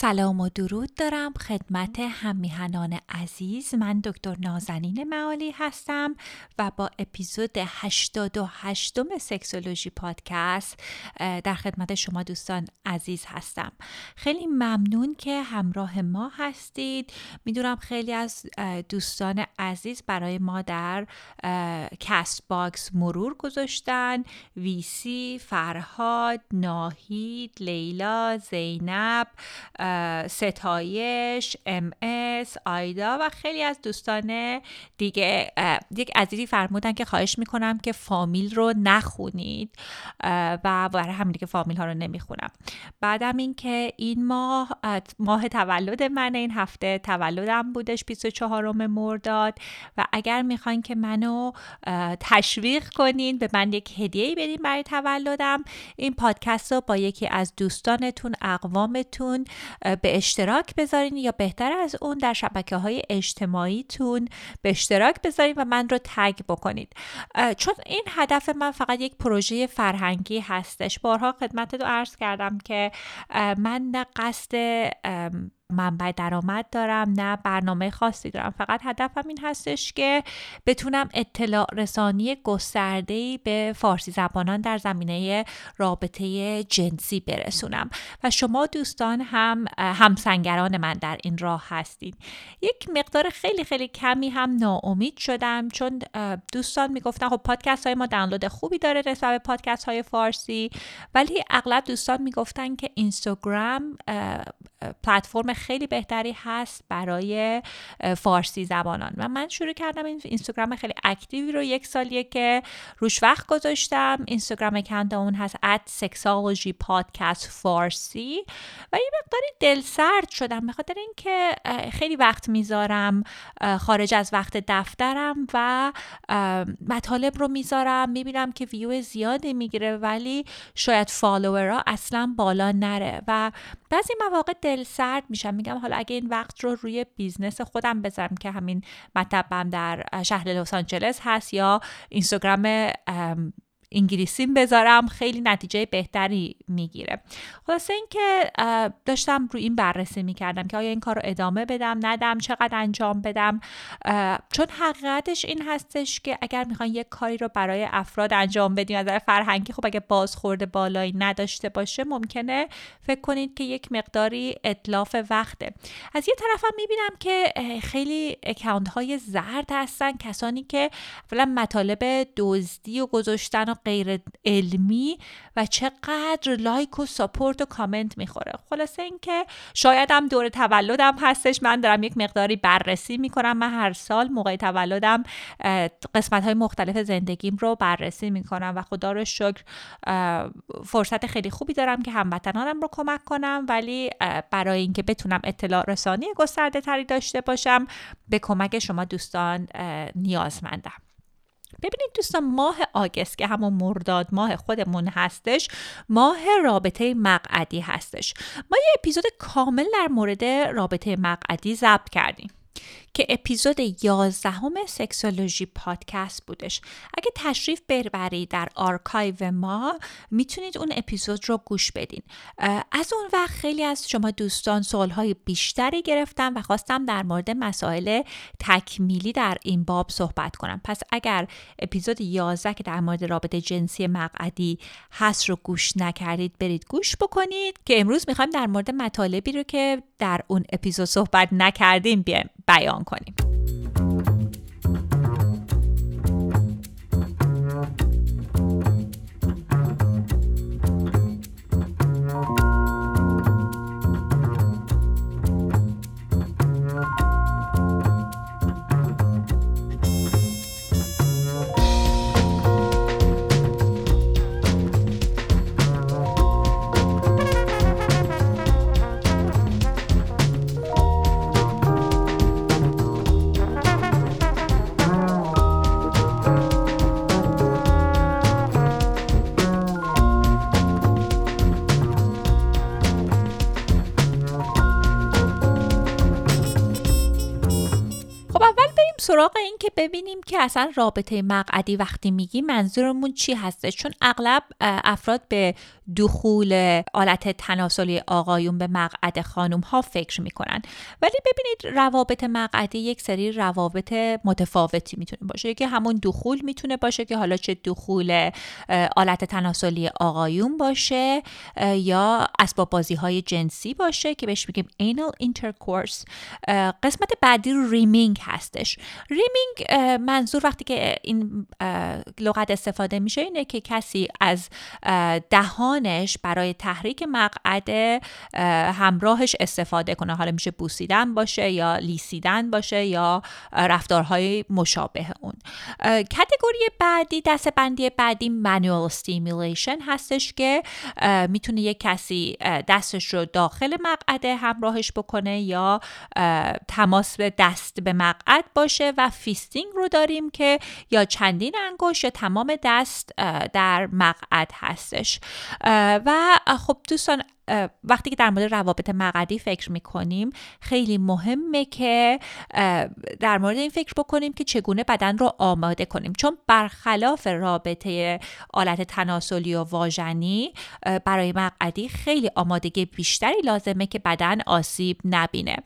سلام و درود دارم خدمت هم‌میهنان عزیز. من دکتر نازنین معالی هستم و با اپیزود 88 سکسولوژی پادکست در خدمت شما دوستان عزیز هستم. خیلی ممنون که همراه ما هستید. می‌دونم خیلی از دوستان عزیز برای ما در کست باکس مرور گذاشتن. ویسی فرهاد ناهید لیلا زینب ستایش ام اس آیدا و خیلی از دوستان دیگه یک عزیزی فرمودن که خواهش می‌کنم که فامیل رو نخونید. و برای همین که فامیل ها رو نمی‌خونم. بعدم اینکه این ماه ماه تولد من این هفته تولدم بودش 24 مرداد. و اگر می‌خواین که منو تشویق کنین به من یک هدیه بدین برای تولدم این پادکست رو با یکی از دوستانتون اقوامتون به اشتراک بذارین یا بهتر از اون در شبکه های اجتماعیتون به اشتراک بذارین و من رو تگ بکنید. چون این هدف من فقط یک پروژه فرهنگی هستش. بارها خدمت رو عرض کردم که من نه قصد منبع درآمد دارم نه برنامه خاصی دارم. فقط هدفم این هستش که بتونم اطلاع رسانی گسترده به فارسی زبانان در زمینه رابطه جنسی برسونم. و شما دوستان هم همسنگران من در این راه هستین. یک مقدار خیلی خیلی کمی هم ناامید شدم چون دوستان می‌گفتن خب پادکست های ما دانلود خوبی داره نسبت به پادکست های فارسی ولی اغلب دوستان می‌گفتن که اینستاگرام پلتفرم خیلی بهتری هست برای فارسی زبانان. و من شروع کردم این اینستاگرام خیلی اکتیوی رو یک سالیه که روش وقت گذاشتم. اینستاگرام account اون هست at سکسولوژی پادکست فارسی. و یه مقداری دل سرد شدم به خاطر اینکه خیلی وقت می‌ذارم خارج از وقت دفترم و مطالب رو می‌ذارم. می‌بینم که ویو زیادی می‌گیره ولی شاید follower ها اصلا بالا نره. و بعضی مواقع سرد میشم. میگم حالا اگه این وقت رو روی business خودم بذارم که همین مطبم در شهر لس آنجلس هست یا اینستاگرام انگلیسیم بذارم خیلی نتیجه بهتری می‌گیره. خلاصه اینکه داشتم روی این بررسی می‌کردم که آیا این کار رو ادامه بدم ندم چقدر انجام بدم. چون حقیقتش این هستش که اگر می‌خواین یک کاری رو برای افراد انجام بدیم از فرهنگی خب اگه بازخورده بالایی نداشته باشه ممکنه فکر کنید که یک مقداری اطلاف وقته. از یه طرفم می‌بینم که خیلی account های زرد هستن کسانی که اولا مطالب دزدی و گذاشتن و غیر علمی و چقدر like و support و کامنت می‌خوره. خلاصه اینکه شاید هم دور تولدم هستش. من دارم یک مقداری بررسی می‌کنم. من هر سال موقع تولدم قسمت های مختلف زندگیم رو بررسی می‌کنم و خدا رو شکر فرصت خیلی خوبی دارم که هموطنانم رو کمک کنم. ولی برای اینکه بتونم اطلاع رسانی گسترده تری داشته باشم به کمک شما دوستان نیازمندم. ببینید دوستان ماه آگست که همون مرداد ماه خودمون هستش ماه رابطه مقعدی هستش. ما یه اپیزود کامل در مورد رابطه مقعدی ضبط کردیم. که اپیزود 11 سکسولوژی پادکست بودش. اگه تشریف ببرید در آرکایو ما می‌تونید اون اپیزود رو گوش بدین. از اون وقت خیلی از شما دوستان سوالهای بیشتری گرفتم و خواستم در مورد مسائل تکمیلی در این باب صحبت کنم. پس اگر اپیزود 11 که در مورد رابطه جنسی مقعدی هست رو گوش نکردید برید گوش بکنید که امروز می‌خوایم در مورد مطالبی رو که در اون اپیزود صحبت نکردیم بیان کنیم. سراغ این که ببینیم که اصلا رابطه مقعدی وقتی میگی منظورمون چی هستش چون اغلب افراد به دخول آلت تناسلی آقایون به مقعد خانم ها فکر می‌کنن. ولی ببینید روابط مقعدی یک سری روابط متفاوتی می‌تونه باشه. که همون دخول می‌تونه باشه که حالا چه دخول آلت تناسلی آقایون باشه یا اسباب بازی های جنسی باشه که بهش میگیم anal intercourse. قسمت بعدی rimming هستش. rimming منظور وقتی که این لغت استفاده میشه اینه که کسی از دهانش برای تحریک مقعد همراهش استفاده کنه. حالا میشه بوسیدن باشه یا لیسیدن باشه یا رفتارهای مشابه اون. category بعدی دست بندی بعدی manual stimulation هستش که می‌تونه یک کسی دستش رو داخل مقعد همراهش بکنه یا تماس به دست به مقعد باشه و فیستینگ رو داریم که یا چندین انگشت یا تمام دست در مقعد هستش. و خب دوستان وقتی که در مورد روابط مقعدی فکر می‌کنیم خیلی مهمه که در مورد این فکر بکنیم که چگونه بدن رو آماده کنیم. چون برخلاف رابطه آلت تناسلی و واژنی برای مقعدی خیلی آمادگی بیشتری لازمه که بدن آسیب نبینه.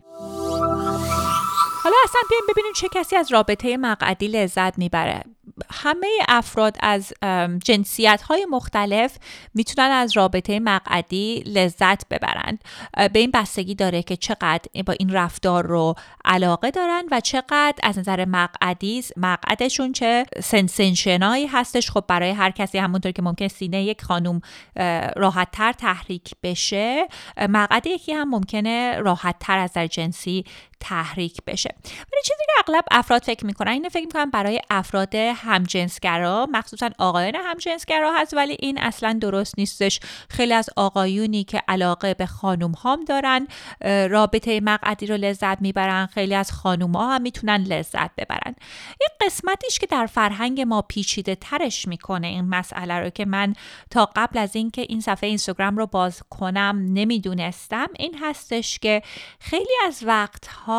حالا اصلا بیایم ببینیم چه کسی از رابطه مقعدی لذت می‌بره. همه افراد از جنسیت های مختلف می‌تونن از رابطه مقعدی لذت ببرند. به این بستگی داره که چقدر با این رفتار رو علاقه دارن و چقدر از نظر مقعدی مقعدشون چه سنسنشنایی هستش. خب برای هر کسی همونطور که ممکن سینه یک خانوم راحت تر تحریک بشه مقعد یکی هم ممکنه راحت تر از در جنسی تحریک بشه. ولی چیزی که اغلب افراد فکر می‌کنن اینه فکر می‌کنن برای افراد همجنسگرا مخصوصا آقایان همجنسگرا هست ولی این اصلا درست نیستش. خیلی از آقایونی که علاقه به خانوم هام دارن رابطه مقعدی رو لذت می‌برن خیلی از خانوم ها هم می‌تونن لذت ببرن. این قسمتیش که در فرهنگ ما پیچیده ترش می‌کنه این مسئله رو که من تا قبل از اینکه این صفحه اینستاگرام رو باز کنم نمی‌دونستم این هستش که خیلی از وقتها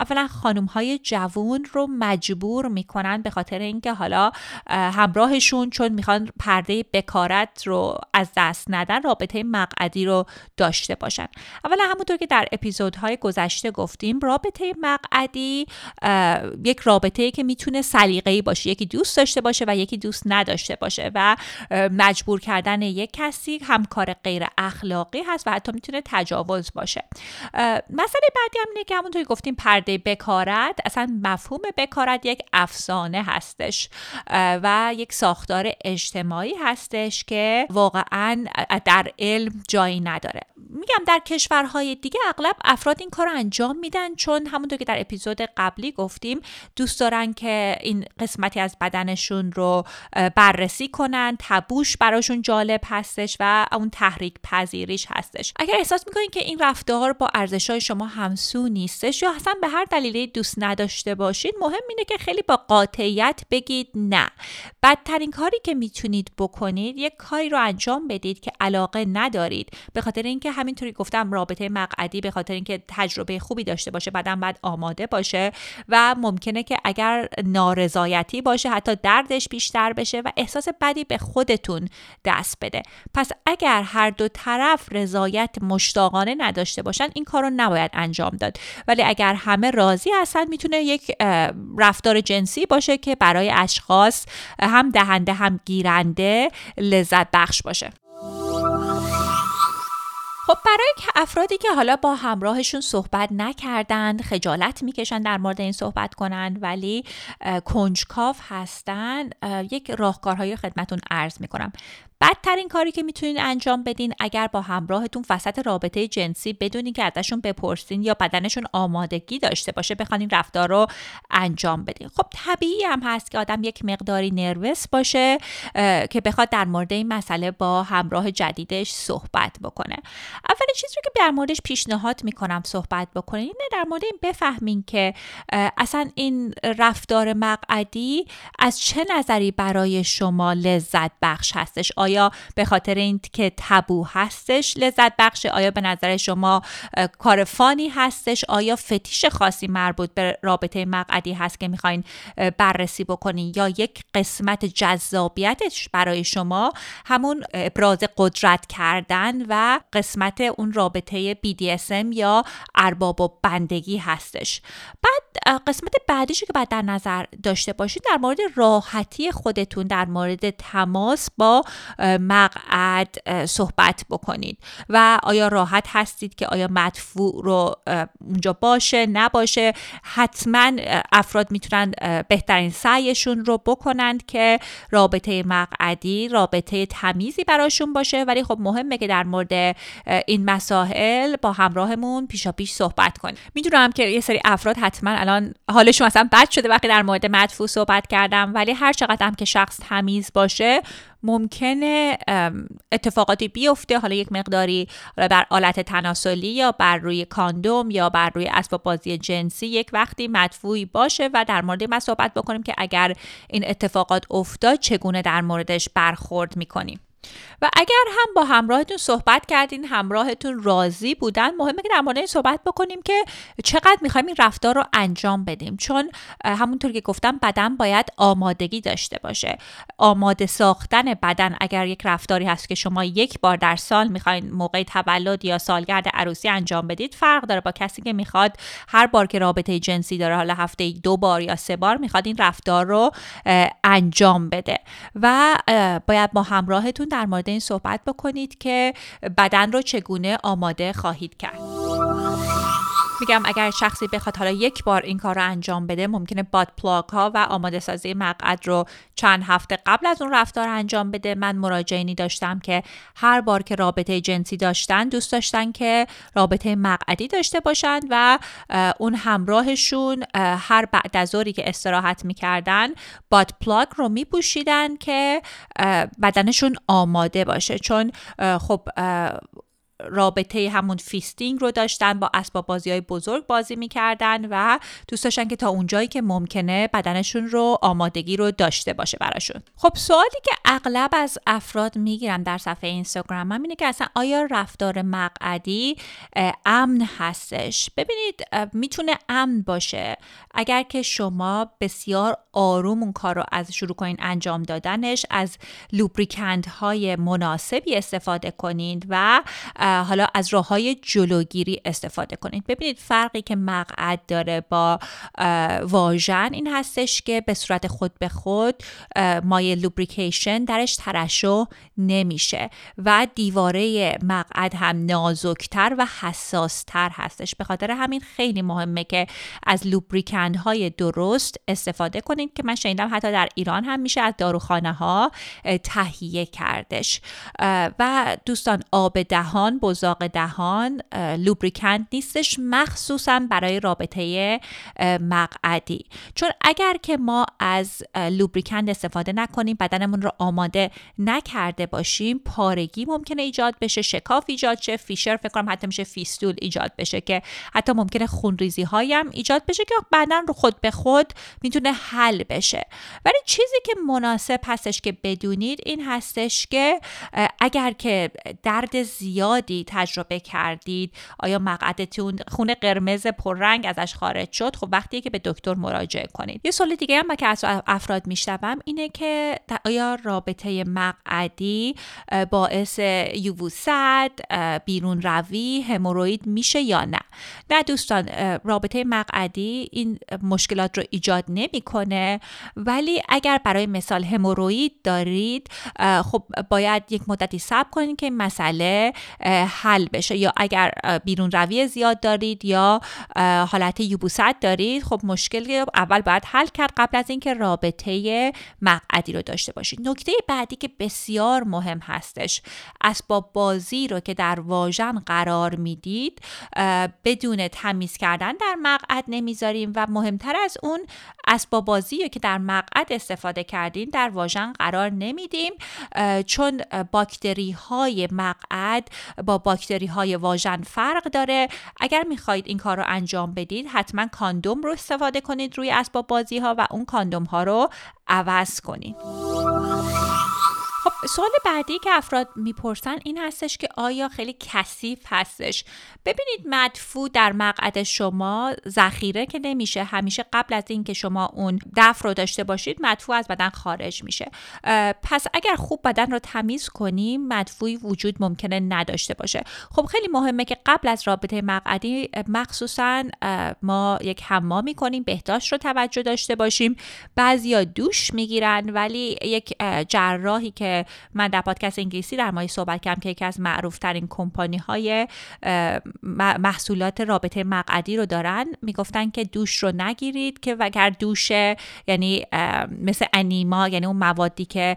اولا خانوم های جوون رو مجبور می‌کنن به خاطر اینکه حالا همراهشون چون می‌خوان پرده بکارت رو از دست ندن رابطه مقعدی رو داشته باشن. اولا همونطور که در اپیزودهای گذشته گفتیم رابطه مقعدی یک رابطه که می‌تونه سلیقه‌ای باشه. یکی دوست داشته باشه و یکی دوست نداشته باشه و مجبور کردن یک کسی همکار غیر اخلاقی هست و حتی می‌تونه تجاوز باشه. مسئله بعدی هم اینه که همونطور گفتیم پرده بکارت اصلا مفهوم بکارت یک افسانه هستش و یک ساختار اجتماعی هستش که واقعا در علم جایی نداره. میگم در کشورهای دیگه اغلب افراد این کار انجام میدن چون همونطور که در اپیزود قبلی گفتیم دوست دارن که این قسمتی از بدنشون رو بررسی کنن تبوش براشون جالب هستش و اون تحریک پذیریش هستش. اگر احساس می‌کنین که این رفتار با ارزش های شما همسو نیستش یا اصلا به هر دلیلی دوست نداشته باشید مهم اینه که خیلی با قاطعیت بگید نه. بدترین کاری که می‌تونید بکنید یک کاری رو انجام بدید که علاقه ندارید. به خاطر اینکه همینطوری گفتم رابطه مقعدی به خاطر اینکه تجربه خوبی داشته باشه بعدا بعد آماده باشه و ممکنه که اگر نارضایتی باشه حتی دردش بیشتر بشه و احساس بدی به خودتون دست بده. پس اگر هر دو طرف رضایت مشتاقانه نداشته باشن این کار رو نباید انجام داد. ولی اگر همه راضی هستن می‌تونه یک رفتار جنسی باشه که برای اشخاص هم دهنده هم گیرنده لذت بخش باشه. خب برای که افرادی که حالا با همراهشون صحبت نکردند خجالت می‌کشن در مورد این صحبت کنند ولی کنجکاف هستن یک راهکارهایی خدمتون عرض می‌کنم. بدترین کاری که می‌تونین انجام بدین اگر با همراهتون وسط رابطه جنسی بدونین که ازشون بپرسین یا بدنشون آمادگی داشته باشه بخوان این رفتار رو انجام بدین. خب طبیعی هم هست که آدم یک مقداری نروس باشه که بخواد در مورد این مسئله با همراه جدیدش صحبت بکنه. اول چیزی که در موردش پیشنهاد می‌کنم صحبت بکنین اینه در مورد این بفهمین که اصلا این رفتار مقعدی از چه نظری برای شما لذت بخش هستش؟ آیا به خاطر این که تبو هستش لذت بخشه آیا به نظر شما کار فانی هستش؟ آیا فتیش خاصی مربوط به رابطه مقعدی هست که می‌خواین بررسی بکنین؟ یا یک قسمت جذابیتش برای شما همون ابراز قدرت کردن و قسمت اون رابطه BDSM یا ارباب و بندگی هستش؟ بعد قسمت بعدیش که باید در نظر داشته باشید در مورد راحتی خودتون در مورد تماس با مقعد صحبت بکنید. و آیا راحت هستید که آیا مدفوع رو اونجا باشه نباشه؟ حتما افراد می‌تونن بهترین سعیشون رو بکنند که رابطه مقعدی رابطه تمیزی براشون باشه. ولی خب مهمه که در مورد این مسائل با همراهمون پیشا پیش صحبت کنیم. می‌دونم که یه سری افراد حتما الان حالشون اصلا بد شده وقتی در مورد مدفوع صحبت کردم ولی هر چقدر هم که شخص تمیز باشه ممکنه اتفاقاتی بیفته حالا یک مقداری حالا بر آلت تناسلی یا بر روی کاندوم یا بر روی اسباب بازی جنسی یک وقتی مدفوعی باشه و در مورد ما بکنیم که اگر این اتفاقات افتاد چگونه در موردش برخورد می‌کنیم. و اگر هم با همراهتون صحبت کردین همراهتون راضی بودن مهمه که در مورد این صحبت بکنیم که چقدر می‌خوایم این رفتار رو انجام بدیم. چون همونطور که گفتم بدن باید آمادگی داشته باشه. آماده ساختن بدن اگر یک رفتاری هست که شما یک بار در سال می‌خواین موقع تولد یا سالگرد عروسی انجام بدید فرق داره با کسی که می‌خواد هر بار که رابطه جنسی داره حالا هفته دو بار یا سه بار می‌خواد این رفتار رو انجام بده. و باید با همراهتون در مورد این صحبت بکنید که بدن رو چگونه آماده خواهید کرد. میگم اگر شخصی بخواد حالا یک بار این کار رو انجام بده ممکنه باد پلاک ها و آماده سازی مقعد رو چند هفته قبل از اون رفتار انجام بده. من مراجعینی داشتم که هر بار که رابطه جنسی داشتن دوست داشتن که رابطه مقعدی داشته باشن و اون همراهشون هر بعد از که استراحت می‌کردن butt plug رو میپوشیدن که بدنشون آماده باشه. چون خب رابطه همون fisting رو داشتن با اسباب بازی های بزرگ بازی می‌کردن و دوست داشتن که تا اونجایی که ممکنه بدنشون رو آمادگی رو داشته باشه براشون. خب سوالی که اغلب از افراد می‌گیرم در صفحه اینستاگرام هم اینه که اصلا آیا رفتار مقعدی امن هستش؟ ببینید می‌تونه امن باشه. اگر که شما بسیار آروم اون کار رو از شروع کنین انجام دادنش از لوبریکند های مناسبی استفاده کنید و حالا از راه های جلوگیری استفاده کنید. ببینید فرقی که مقعد داره با واژن این هستش که به صورت خود به خود مایه لوبریکیشن درش ترشح نمیشه و دیواره مقعد هم نازکتر و حساستر هستش. به خاطر همین خیلی مهمه که از لوبریکند های درست استفاده کنید که من شنیدم حتی در ایران هم میشه از داروخانه ها تهیه کردش. و دوستان آب دهان بزاق دهان لوبریکانت نیستش مخصوصا برای رابطه مقعدی. چون اگر که ما از لوبریکانت استفاده نکنیم بدنمون رو آماده نکرده باشیم پارگی ممکنه ایجاد بشه شکاف ایجاد شه فیشر فکر کنم حتی میشه فیستول ایجاد بشه که حتی ممکنه خونریزی هایم ایجاد بشه که بدن رو خود به خود می‌تونه حل بشه. ولی چیزی که مناسب هستش که بدونید این هستش که اگر که درد زیاد تجربه کردید؟ آیا مقعدتون خون قرمز پررنگ ازش خارج شد؟ خب وقتی که به دکتر مراجعه کنید. یه سوال دیگه هم که از افراد میشنوم اینه که آیا رابطه مقعدی باعث یووست بیرون روی هموروید میشه یا نه؟ نه دوستان رابطه مقعدی این مشکلات رو ایجاد نمی‌کنه ولی اگر برای مثال هموروید دارید خب باید یک مدتی صبر کنید که مسئله حل بشه یا اگر بیرون روی زیاد دارید یا حالت یوبوست دارید خب مشکل اول باید حل کرد قبل از اینکه رابطه مقعدی رو داشته باشید. نکته بعدی که بسیار مهم هستش اسباب بازی رو که در واژن قرار می‌دید بدون تمیز کردن در مقعد نمی‌ذاریم و مهمتر از اون اسباب بازی رو که در مقعد استفاده کردیم در واژن قرار نمیدیم چون باکتری های مقعد با باکتری های واژن فرق داره. اگر می‌خواهید این کار رو انجام بدید حتما کاندوم رو استفاده کنید روی اسباب بازی ها و اون کاندوم ها رو عوض کنید. سوال بعدی که افراد می‌پرسن این هستش که آیا خیلی کثیف هستش؟ ببینید مدفوع در مقعد شما ذخیره که نمیشه. همیشه قبل از اینکه شما اون دف رو داشته باشید مدفوع از بدن خارج میشه. پس اگر خوب بدن رو تمیز کنیم مدفوعی وجود ممکنه نداشته باشه. خب خیلی مهمه که قبل از رابطه مقعدی مخصوصا ما یک حمام می‌کنیم بهداشت رو توجه داشته باشیم. بعضیا دوش می‌گیرن ولی یک جراحی که من در پادکست انگلیسی در مایه صحبت کردم که یکی از معروف ترین کمپانی های محصولات رابطه مقعدی رو دارن. می‌گفتن که دوش رو نگیرید که اگر دوش یعنی مثل انیما یعنی اون موادی که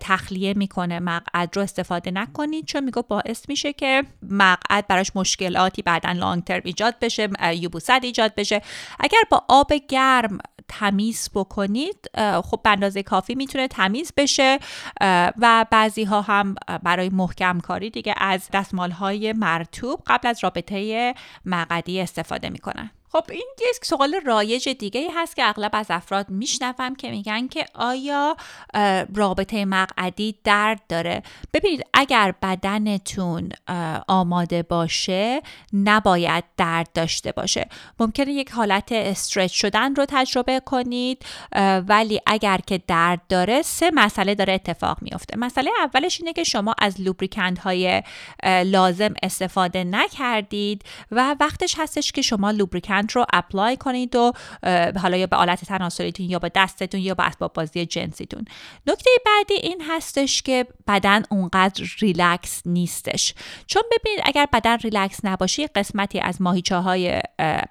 تخلیه می‌کنه مقعد رو استفاده نکنید. چون میگو باعث میشه که مقعد براش مشکلاتی بعدا لانگ ترم ایجاد بشه یوبوست ایجاد بشه. اگر با آب گرم تمیز بکنید خب به اندازه کافی می‌تونه تمیز بشه و بعضی ها هم برای محکم کاری دیگه از دستمال های مرتوب قبل از رابطه مقدی استفاده می‌کنن. خب این یک سوال رایج دیگه ای هست که اغلب از افراد میشنوم که میگن که آیا رابطه مقعدی درد داره؟ ببینید اگر بدنتون آماده باشه نباید درد داشته باشه. ممکنه یک حالت استرچ شدن رو تجربه کنید ولی اگر که درد داره سه مسئله داره اتفاق میفته مسئله اولش اینه که شما از لوبریکند های لازم استفاده نکردید و وقتش هستش که شما لوبریکند رو اپلای کنید و حالا یا به آلت تناسلیتون یا به دستتون یا به اسباب بازی جنسیتون. نکته بعدی این هستش که بدن اونقدر ریلکس نیستش. چون ببینید اگر بدن ریلکس نباشه قسمتی از ماهیچه های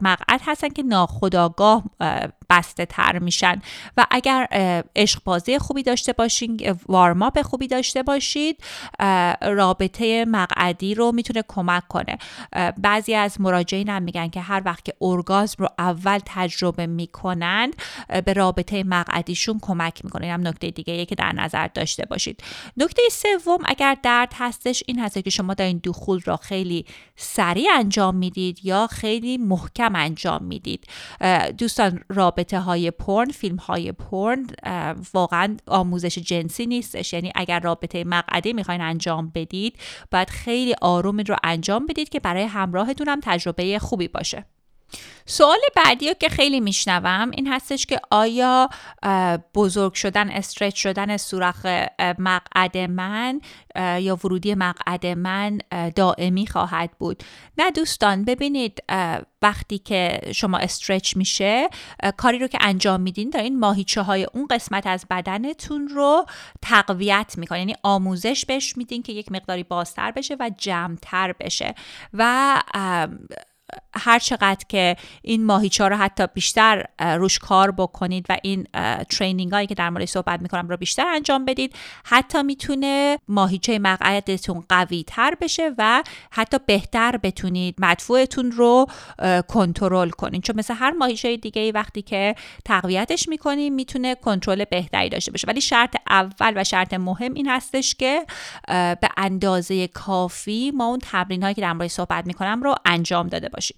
مقعد هستن که ناخداگاه بسته تر میشن. و اگر عشق بازی خوبی داشته باشین warm-up خوبی داشته باشید رابطه مقعدی رو می‌تونه کمک کنه. بعضی از مراجعین هم میگن که هر وقت که ارگازم رو اول تجربه می‌کنند به رابطه مقعدیشون کمک می‌کنه. این هم نکته دیگه که در نظر داشته باشید. نکته سوم اگر درد هستش این هست که شما در این دخول را خیلی سریع انجام می‌دید یا خیلی محکم انجام می‌دید. دوستان رابطه های پرن فیلم های پرن واقعا آموزش جنسی نیستش. یعنی اگر رابطه مقعدی می‌خواین انجام بدید باید خیلی آروم رو انجام بدید که برای همراهتون هم تجربه خوبی باشه. سوال بعدی که خیلی میشنوم این هستش که آیا بزرگ شدن استرچ شدن سوراخ مقعد من یا ورودی مقعد من دائمی خواهد بود؟ نه دوستان ببینید وقتی که شما استرچ میشه کاری رو که انجام میدین دارین ماهیچه های اون قسمت از بدنتون رو تقویت می‌کنه یعنی آموزش بهش میدین که یک مقداری بازتر بشه و جمعتر بشه. و هر چقدر که این ماهیچه رو حتی بیشتر روش کار بکنید و این ترینینگ هایی که در مورد صحبت می‌کنم رو بیشتر انجام بدید حتی می‌تونه ماهیچه مقعدتون قوی تر بشه و حتی بهتر بتونید مدفوعتون رو کنترل کنید. چون مثل هر ماهیچه دیگه ای وقتی که تقویتش می‌کنیم می‌تونه کنترل بهتری داشته باشه. ولی شرط اول و شرط مهم این هستش که به اندازه کافی ما اون تمرین هایی که در مورد صحبت می‌کنم رو انجام داده باشیم.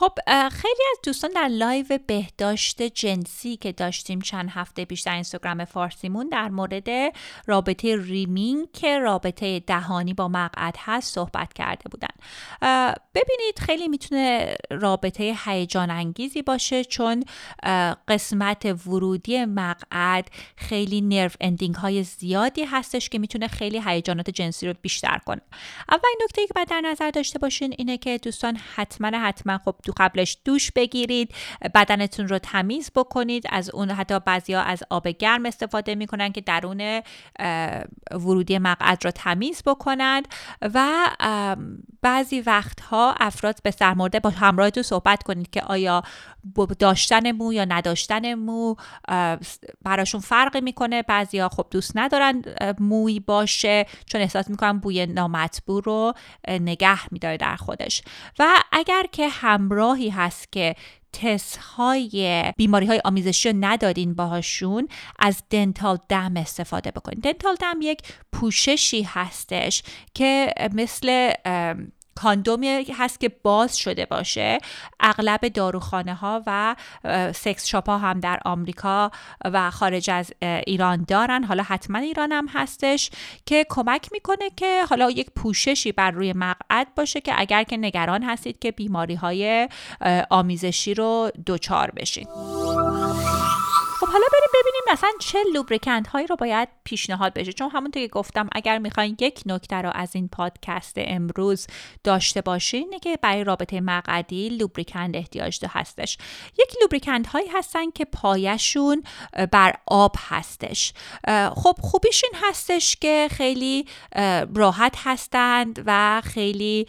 خب خیلی از دوستان در live بهداشت جنسی که داشتیم چند هفته پیش در اینستاگرام فارسیمون در مورد رابطه rimming که رابطه دهانی با مقعد هست صحبت کرده بودن. ببینید خیلی می‌تونه رابطه هیجان انگیزی باشه چون قسمت ورودی مقعد خیلی نرو اندینگ های زیادی هستش که می‌تونه خیلی هیجانات جنسی رو بیشتر کنه. اول نکته که باید در نظر داشته باشین اینه که دوستان حتما حتما خب قبلش دوش بگیرید بدنتون رو تمیز بکنید از اون حتی بعضیا از آب گرم استفاده می‌کنن که درون ورودی مقعد رو تمیز بکنند و بعضی وقتها افراد به سرمورده با همراهتون صحبت کنید که آیا داشتن مو یا نداشتن مو براشون فرق می‌کنه. بعضیا خب دوست ندارن موی باشه چون احساس می‌کنن بوی نامطبوع رو نگه میداره در خودش. و اگر که همراهی هست که تست های بیماری های آمیزشی رو ندادین باهاشون از دنتال دم استفاده بکنید دنتال دم یک پوششی هستش که مثل کاندومی هست که باز شده باشه. اغلب داروخانه ها و سکس شاپ ها هم در آمریکا و خارج از ایران دارن. حالا حتما ایران هم هستش که کمک می‌کنه که حالا یک پوششی بر روی مقعد باشه که اگر که نگران هستید که بیماری های آمیزشی رو دچار بشین. خب حالا بریم مثلا چه لوبریکنت هایی رو باید پیشنهاد بشه؟ چون همونطور که گفتم اگر می‌خواین یک نکته رو از این پادکست امروز داشته باشین اینه که برای رابطه مقعدی لوبریکند احتیاج ده هستش. یک لوبریکنت هایی هستن که پایشون بر آب هستش. خب خوبیش این هستش که خیلی راحت هستند و خیلی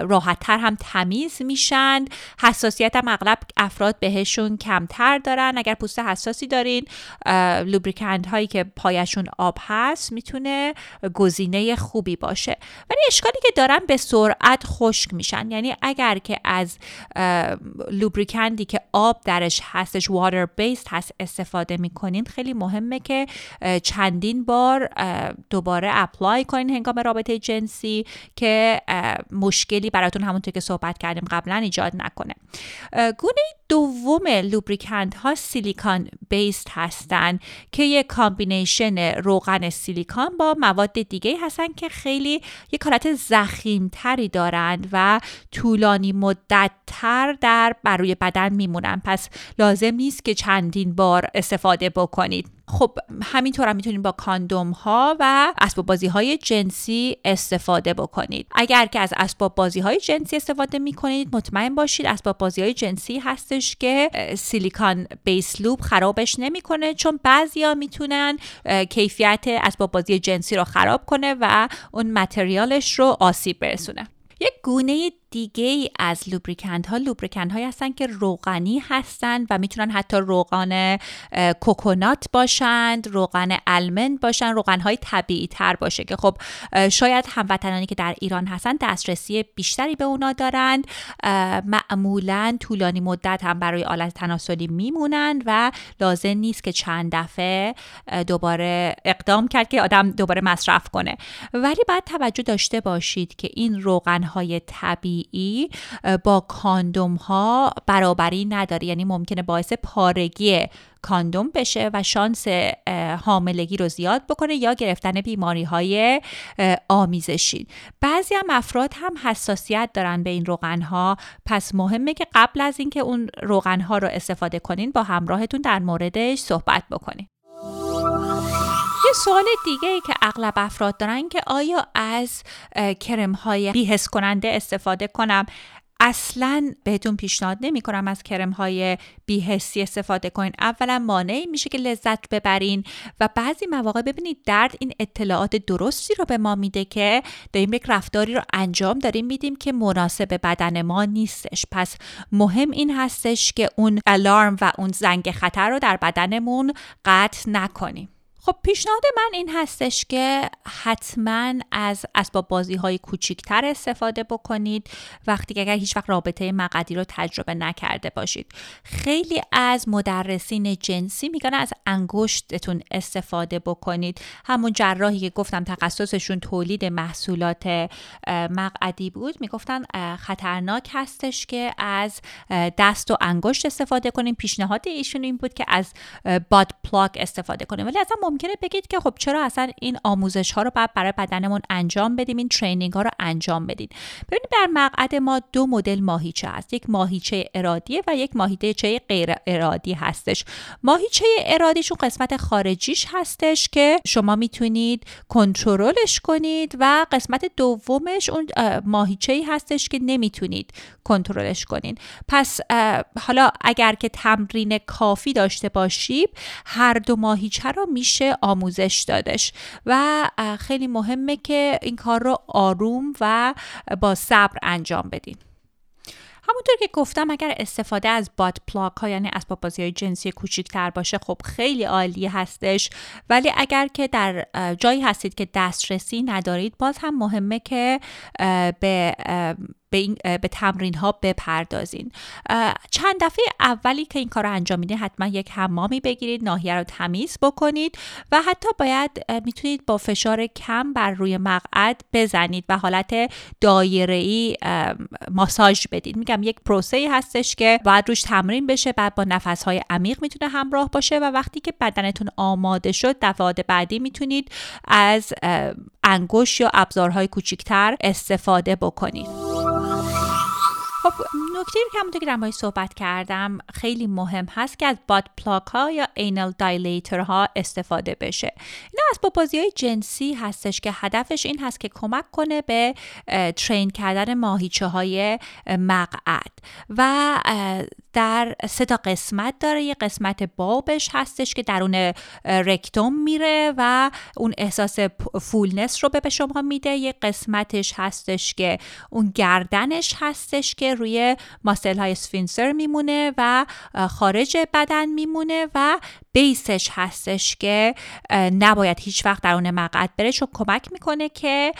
راحت تر هم تمیز میشن. حساسیت هم اغلب افراد بهشون کمتر دارن. اگر پوست حساسی دارین لوبریکند هایی که پایشون آب هست می‌تونه گزینه خوبی باشه. ولی اشکالی که دارن به سرعت خشک میشن. یعنی اگر که از لوبریکندی که آب درش هستش واتر بیسد هست استفاده می‌کنین خیلی مهمه که چندین بار دوباره اپلای کنین هنگام رابطه جنسی که مشکلی براتون همونطور که صحبت کردیم قبلا ایجاد نکنه. گونه دوم لوبریکند ها سیلیکان بیست هستن که یک combination روغن silicone با مواد دیگه هستن که خیلی یک حالت ضخیمتری دارند و طولانی مدت تر در به روی بدن میمونن. پس لازم نیست که چندین بار استفاده بکنید. خب همینطور هم می‌تونید با کاندوم ها و اسباب بازی های جنسی استفاده بکنید. اگر که از اسباب بازی های جنسی استفاده می‌کنید مطمئن باشید اسباب بازی های جنسی هستش که سیلیکان بیس لوب خرابش نمی‌کنه چون بعضیا می‌تونن کیفیت اسباب بازی جنسی رو خراب کنه و اون متریالش رو آسیب برسونه. یک گونه دیگه ای از لوبریکند ها لوبریکند هایی هستن که روغنی هستند و می‌تونن حتی روغن کوکونات باشند روغن المند باشن روغن های طبیعی تر باشه که خب شاید هموطنانی که در ایران هستن دسترسی بیشتری به اونا دارند. معمولا طولانی مدت هم برای آلت تناسلی میمونند و لازم نیست که چند دفعه دوباره اقدام کرد که آدم دوباره مصرف کنه. ولی باید توجه داشته باشید که این روغن های طبیعی با کاندوم ها برابری نداره. یعنی ممکنه باعث پارگی کاندوم بشه و شانس حاملگی رو زیاد بکنه یا گرفتن بیماری های آمیزشی. بعضی هم افراد هم حساسیت دارن به این روغن ها پس مهمه که قبل از اینکه اون روغن ها رو استفاده کنین با همراهتون در موردش صحبت بکنین. یه سوال دیگه ای که اغلب افراد دارن که آیا از کرم های بیهس کننده استفاده کنم؟ اصلا بهتون پیشنهاد نمی کنم از کرم های بیهسی استفاده کنین. اولا مانعی میشه که لذت ببرین و بعضی مواقع ببینید درد این اطلاعات درستی رو به ما میده که داریم یک رفتاری رو انجام داریم میدیم که مناسب بدن ما نیستش. پس مهم این هستش که اون الارم و اون زنگ خطر رو در بدنمون قطع نکنیم. خب پیشنهاد من این هستش که حتما از اسباب بازی های کوچیکتر استفاده بکنید وقتی که اگر هیچ وقت رابطه مقدی رو تجربه نکرده باشید. خیلی از مدرسین جنسی میگن از انگشتتون استفاده بکنید. همون جراحی که گفتم تخصصشون تولید محصولات مقعدی بود می‌گفتن خطرناک هستش که از دست و انگشت استفاده کنیم. پیشنهاد ایشون این بود که از باد پلاک استفاده کنیم. ولی اصلا ممکنه بگید که خب چرا اصلا این آموزش ها رو باید برای بدنمون انجام بدیم این ترینینگ ها رو انجام بدیم ببینید در مقعد ما دو مدل ماهیچه هست. یک ماهیچه ارادی و یک ماهیچه غیر ارادی هستش. ماهیچه ارادیشون قسمت خارجیش هستش که شما می‌تونید کنترلش کنید و قسمت دومش اون ماهیچه ای هستش که نمی‌تونید کنترلش کنید پس حالا اگر که تمرین کافی داشته باشید هر دو ماهیچه رو میشه آموزش دادش. و خیلی مهمه که این کار رو آروم و با صبر انجام بدین. همونطور که گفتم اگر استفاده از باد پلاک ها یعنی اسباب بازی های جنسی کوچیکتر باشه خب خیلی عالی هستش. ولی اگر که در جایی هستید که دسترسی ندارید باز هم مهمه که به به, این، به تمرین ها بپردازین چند دفعه اولی که این کار رو انجام میدین حتما یک حمامی بگیرید ناحیه رو تمیز بکنید و حتی باید می‌تونید با فشار کم بر روی مقعد بزنید و حالت دایره ای ماساژ بدید. میگم یک پروسه هستش که باید روش تمرین بشه بعد با نفس های عمیق می‌تونه همراه باشه و وقتی که بدنتون آماده شد دفعات بعدی می‌تونید از انگوش یا ابزارهای کوچیکتر استفاده بکنید. خب نکته که همونطور که در صحبت کردم خیلی مهم هست که از باد پلاک ها یا اینال دایلیتر ها استفاده بشه. اینا اسباب بازی های جنسی هستش که هدفش این هست که کمک کنه به ترین کردن ماهیچه های مقعد. و در سه تا قسمت داره. یه قسمت بابش هستش که درون رکتوم میره و اون احساس فولنس رو به شما میده. یه قسمتش هستش که اون گردنش هستش که روی ماسل های سفینسر میمونه و خارج بدن میمونه و بیسش هستش که نباید هیچ وقت درون مقعد بره چون کمک می‌کنه که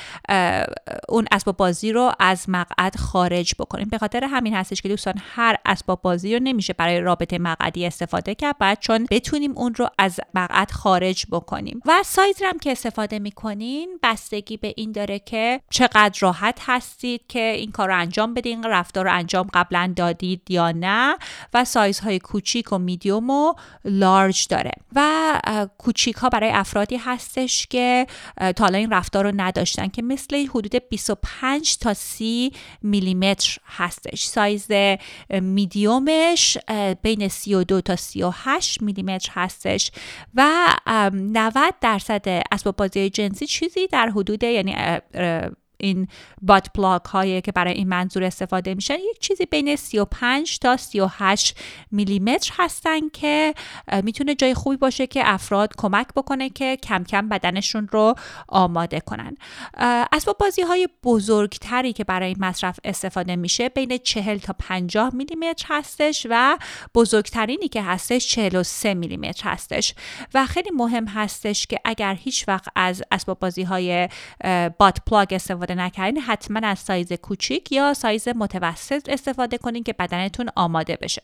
اون اسباب بازی رو از مقعد خارج بکنیم. به خاطر همین هستش که دوستان هر اسباب بازی رو نمیشه برای رابطه مقعدی استفاده کرد بعد چون بتونیم اون رو از مقعد خارج بکنیم. و سایز هم که استفاده می‌کنین بستگی به این داره که چقدر راحت هستید که این کار رو انجام بدین رفتار رو انجام قبلا دادید یا نه. و سایزهای کوچیک و میدیوم و لارج داره. و کوچیک ها برای افرادی هستش که تا این رفتار رو نداشتن که مثل حدود 25 تا 30 میلیمتر هستش. سایز میدیومش بین 32 تا 38 میلیمتر هستش. و 90 درصد اسباب بازی جنسی چیزی در حدود یعنی این بات پلاک هایی که برای این منظور استفاده میشن یک چیزی بین 35 تا 38 میلیمتر هستن که می‌تونه جای خوبی باشه که افراد کمک بکنه که کم کم بدنشون رو آماده کنن. اسباب بازی های بزرگتری که برای این مصرف استفاده میشه بین 40 تا 50 میلیمتر هستش و بزرگترینی که هستش 43 میلیمتر هستش. و خیلی مهم هستش که اگر هیچ وقت از اسباب بازی های بات پلاگ استفاده استفاده نکردین حتما از سایز کوچیک یا سایز متوسط استفاده کنین که بدنتون آماده بشه.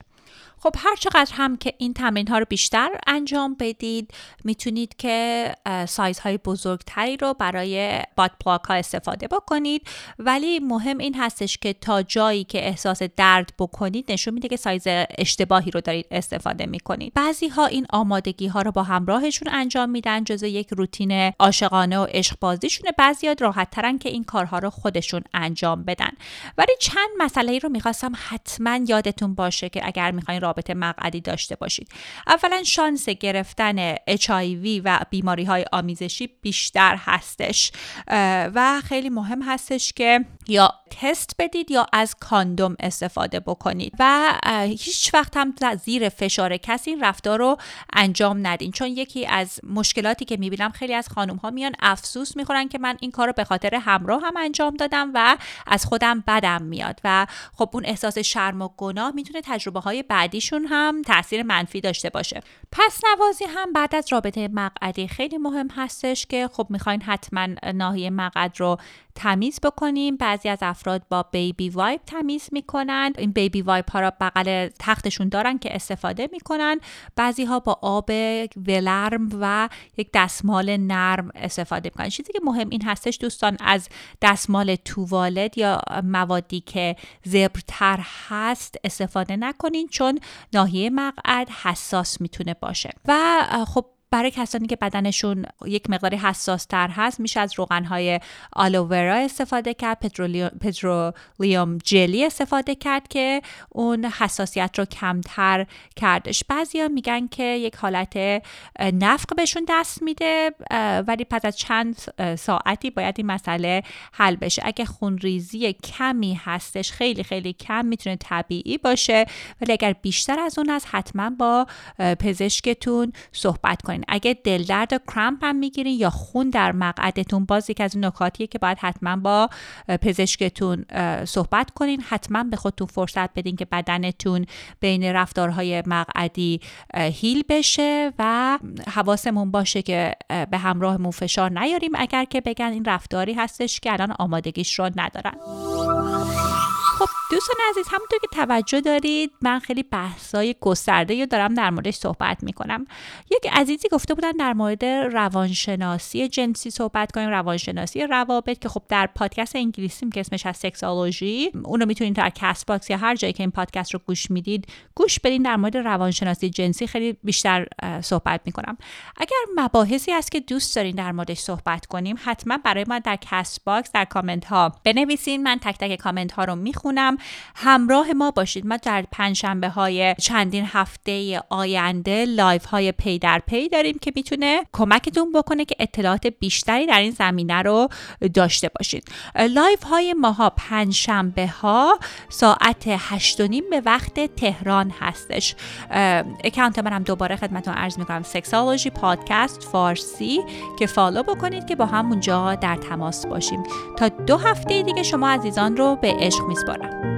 خب هر چقدر هم که این تمرین ها رو بیشتر انجام بدید می‌تونید که سایزهای بزرگتری رو برای باد پلاک ها استفاده بکنید. ولی مهم این هستش که تا جایی که احساس درد بکنید نشون میده که سایز اشتباهی رو دارید استفاده می‌کنید. بعضی ها این آمادگی ها رو با همراهشون انجام میدن جزو یک روتین عاشقانه و عشق بازیشونه بعضی ها راحت ترن که این کارها رو خودشون انجام بدن. ولی چند مسئله ای رو می‌خواستم حتما یادتون باشه که اگر می‌خواین رابطه مقعدی داشته باشید. اولا شانس گرفتن HIV و بیماری های آمیزشی بیشتر هستش و خیلی مهم هستش که یا تست بدید یا از کاندوم استفاده بکنید. و هیچ وقت هم زیر فشار کسی رفتار رو انجام ندین. چون یکی از مشکلاتی که می‌بینم خیلی از خانم ها میان افسوس می‌خورن که من این کار رو به خاطر همراه هم انجام دادم و از خودم بدم میاد. و خب اون احساس شرم و گناه می‌تونه تجربه های بعدیشون هم تاثیر منفی داشته باشه. پس‌نوازی هم بعد از رابطه مقعدی خیلی مهم هستش که خب می‌خواین حتما ناحیه مقعد رو تمیز بکنیم. بعضی از افراد با baby wipe تمیز می‌کنن این baby wipe ها را بغل تختشون دارن که استفاده می‌کنن. بعضی ها با آب ولرم و یک دستمال نرم استفاده می‌کنن. چیزی که مهم این هستش دوستان از دستمال توالت یا موادی که زبرتر هست استفاده نکنین چون ناحیه مقعد حساس می‌تونه باشه. و خب برای کسانی که بدنشون یک مقداری حساس تر هست میشه از روغنهای آلوورا استفاده کرد پترولیوم جلی استفاده کرد که اون حساسیت رو کمتر کردش. بعضیا میگن که یک حالت نفق بهشون دست میده ولی پس از چند ساعتی باید این مسئله حل بشه. اگه خونریزی کمی هستش خیلی خیلی کم می‌تونه طبیعی باشه ولی اگر بیشتر از اون هست حتما با پزشکتون صحبت کنید اگه دل درد و کرامپ هم می‌گیرین یا خون در مقعدتون باز یک از نکاتیه که باید حتما با پزشکتون صحبت کنین. حتما به خودتون فرصت بدین که بدنتون بین رفتارهای مقعدی heal بشه و حواسمون باشه که به همراهمون فشار نیاریم. اگر که بگن این رفتاری هستش که الان آمادگیش رو ندارن. دوستان عزیز همونطور که توجه دارید من خیلی بحثای گسترده دارم در موردش صحبت می‌کنم. یک عزیزی گفته بودن در مورد روانشناسی جنسی صحبت کنیم روانشناسی روابط که خب در پادکست انگلیسیم که اسمش Sexology اونو می‌تونید در Castbox یا هر جایی که این پادکست رو گوش می‌دید گوش بدین در مورد روانشناسی جنسی خیلی بیشتر صحبت می‌کنم. اگر مباحثی هست که دوست دارین در موردش صحبت کنیم حتما برای ما در Castbox در کامنت ها بنویسین. من تک تک کامنت ها رو می‌خونم. همراه ما باشید. ما در پنجشنبه های چندین هفته آینده لایو های پی در پی داریم که می‌تونه کمکتون بکنه که اطلاعات بیشتری در این زمینه رو داشته باشید. لایو های ماها پنجشنبه ها ساعت هشت و نیم به وقت تهران هستش. اکانت منم دوباره خدمتتون عرض می‌کنم. سکسالوژی پادکست فارسی که فالو بکنید که با همونجا در تماس باشیم. تا دو هفته دیگه شما عزیزان رو به عشق میسپارم.